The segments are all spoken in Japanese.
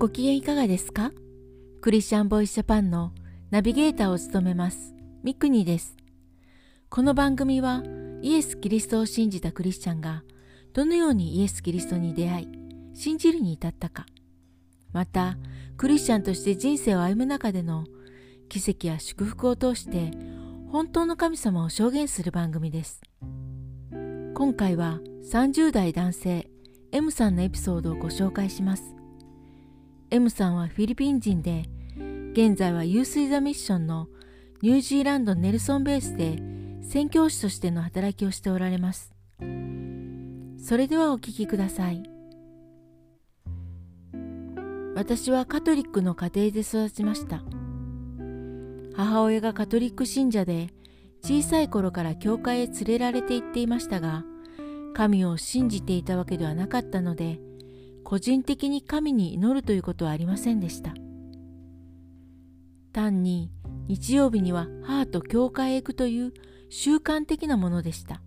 ご機嫌いかがですか？クリスチャンボイスジャパンのナビゲーターを務めますミクニです。この番組はイエス・キリストを信じたクリスチャンがどのようにイエス・キリストに出会い信じるに至ったかまたクリスチャンとして人生を歩む中での奇跡や祝福を通して本当の神様を証言する番組です。今回は30代男性 M さんのエピソードをご紹介します。M さんはフィリピン人で現在はユース・イザ・ミッションのニュージーランドネルソンベースで宣教師としての働きをしておられます。それではお聞きください。私はカトリックの家庭で育ちました。母親がカトリック信者で小さい頃から教会へ連れられて行っていましたが、神を信じていたわけではなかったので、個人的に神に祈るということはありませんでした。単に日曜日には母と教会へ行くという習慣的なものでした。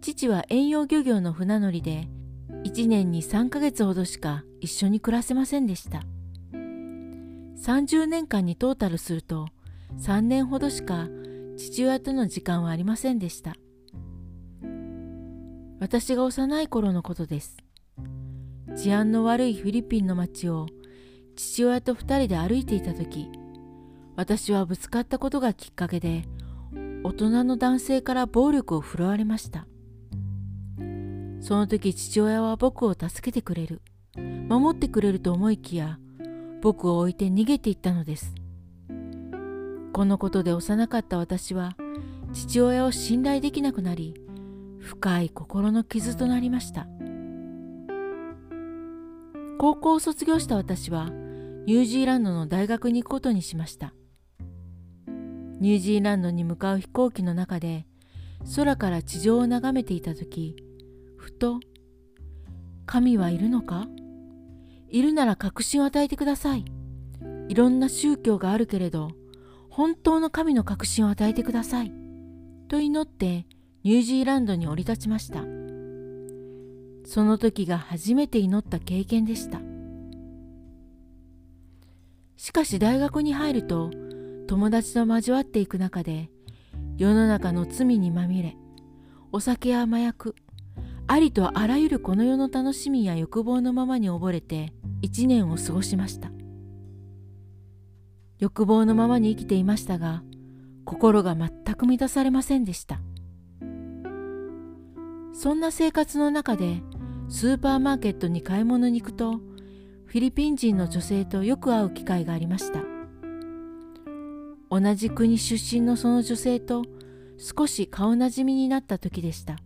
父は遠洋漁業の船乗りで1年に3ヶ月ほどしか一緒に暮らせませんでした。30年間にトータルすると3年ほどしか父親との時間はありませんでした。私が幼い頃のことです。治安の悪いフィリピンの街を父親と2人で歩いていた時私はぶつかったことがきっかけで大人の男性から暴力を振るわれました。その時父親は僕を助けてくれる守ってくれると思いきや僕を置いて逃げていったのです。このことで幼かった私は父親を信頼できなくなり深い心の傷となりました。高校を卒業した私はニュージーランドの大学に行くことにしました。ニュージーランドに向かう飛行機の中で空から地上を眺めていた時ふと「神はいるのか？いるなら確信を与えてください」いろんな宗教があるけれど本当の神の確信を与えてください。と祈ってニュージーランドに降り立ちました。その時が初めて祈った経験でした。しかし大学に入ると友達と交わっていく中で世の中の罪にまみれお酒や麻薬ありとあらゆるこの世の楽しみや欲望のままに溺れて一年を過ごしました。欲望のままに生きていましたが心が全く満たされませんでした。そんな生活の中でスーパーマーケットに買い物に行くとフィリピン人の女性とよく会う機会がありました。同じ国出身のその女性と少し顔なじみになった時でした。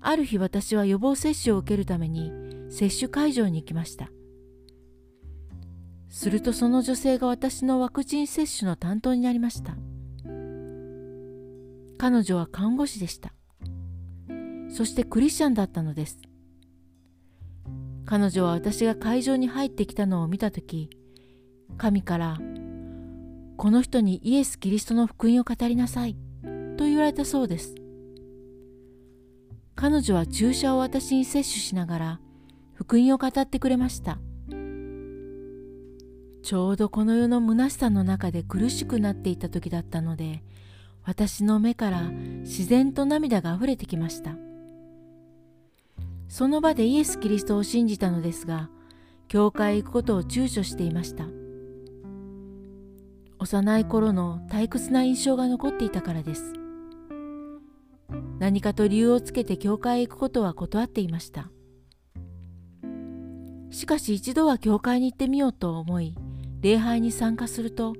ある日私は予防接種を受けるために接種会場に行きました。するとその女性が私のワクチン接種の担当になりました。彼女は看護師でした。そしてクリスチャンだったのです。彼女は私が会場に入ってきたのを見た時神から「この人にイエス・キリストの福音を語りなさい」と言われたそうです。彼女は注射を私に接種しながら福音を語ってくれました。ちょうどこの世の虚しさの中で苦しくなっていた時だったので私の目から自然と涙があふれてきました。その場でイエス・キリストを信じたのですが教会へ行くことを躊躇していました。幼い頃の退屈な印象が残っていたからです。何かと理由をつけて教会へ行くことは断っていました。しかし一度は教会に行ってみようと思い礼拝に参加すると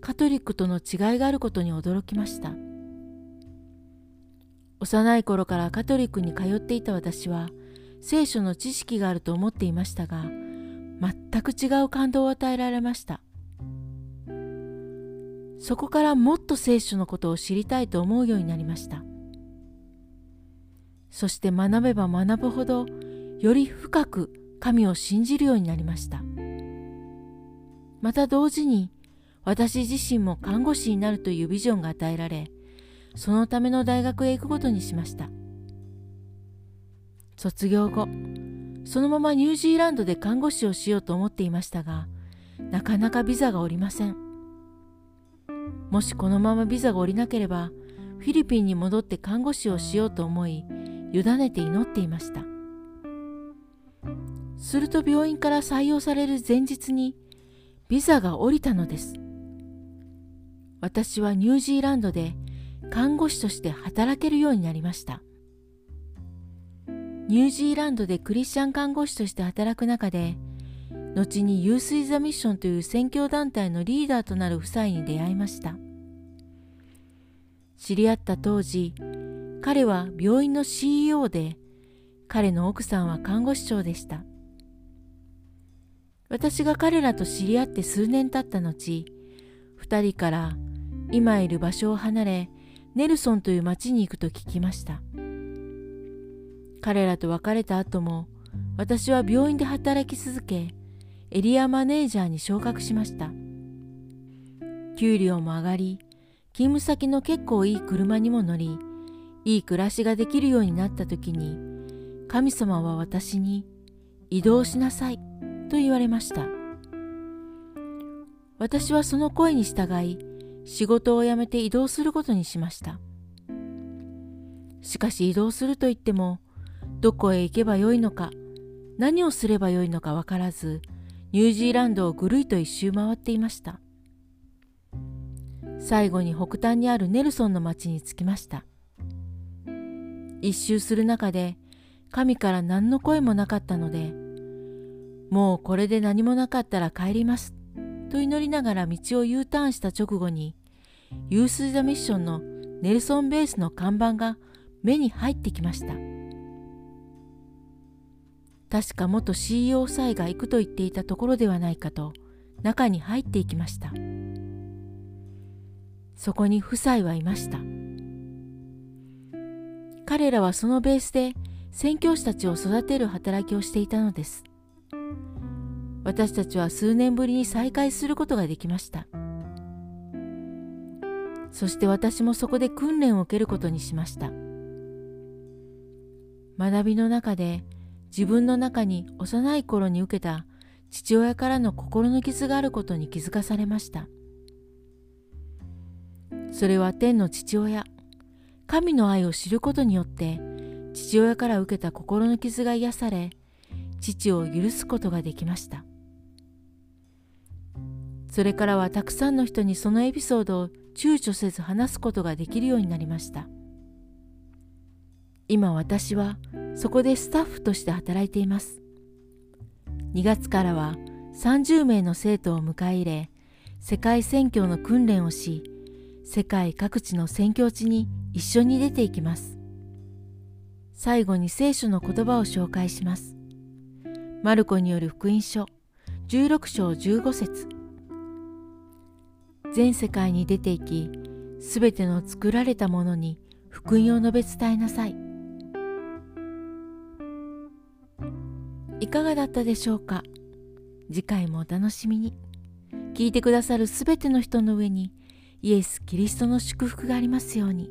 カトリックとの違いがあることに驚きました。幼い頃からカトリックに通っていた私は聖書の知識があると思っていましたが全く違う感動を与えられました。そこからもっと聖書のことを知りたいと思うようになりました。そして学べば学ぶほどより深く神を信じるようになりました。また同時に私自身も看護師になるというビジョンが与えられそのための大学へ行くことにしました。卒業後そのままニュージーランドで看護師をしようと思っていましたがなかなかビザが下りません。もしこのままビザが下りなければフィリピンに戻って看護師をしようと思い委ねて祈っていました。すると病院から採用される前日にビザが下りたのです。私はニュージーランドで看護師として働けるようになりました。ニュージーランドでクリスチャン看護師として働く中で後にユース・イザ・ミッションという宣教団体のリーダーとなる夫妻に出会いました。知り合った当時彼は病院の CEO で彼の奥さんは看護師長でした。私が彼らと知り合って数年経った後2人から今いる場所を離れネルソンという町に行くと聞きました。彼らと別れた後も私は病院で働き続けエリアマネージャーに昇格しました。給料も上がり勤務先の結構いい車にも乗りいい暮らしができるようになった時に神様は私に移動しなさいと言われました。私はその声に従い仕事を辞めて移動することにしました。しかし移動すると言ってもどこへ行けばよいのか何をすればよいのか分からずニュージーランドをぐるりと一周回っていました。最後に北端にあるネルソンの町に着きました。一周する中で神から何の声もなかったのでもうこれで何もなかったら帰りますと祈りながら道を U ターンした直後にユース・ザ・ミッションのネルソンベースの看板が目に入ってきました。確か元 CEO 夫が行くと言っていたところではないかと中に入っていきました。そこに夫妻はいました。彼らはそのベースで宣教師たちを育てる働きをしていたのです。私たちは数年ぶりに再会することができました。そして私もそこで訓練を受けることにしました。学びの中で自分の中に幼い頃に受けた父親からの心の傷があることに気づかされました。それは天の父親神の愛を知ることによって父親から受けた心の傷が癒され父を許すことができました。それからはたくさんの人にそのエピソードを躊躇せず話すことができるようになりました。今私はそこでスタッフとして働いています。2月からは30名の生徒を迎え入れ世界宣教の訓練をし世界各地の宣教地に一緒に出ていきます。最後に聖書の言葉を紹介します。マルコによる福音書16章15節。全世界に出て行きすべての作られたものに福音を述べ伝えなさい。いかがだったでしょうか？次回もお楽しみに。聞いてくださるすべての人の上にイエス・キリストの祝福がありますように。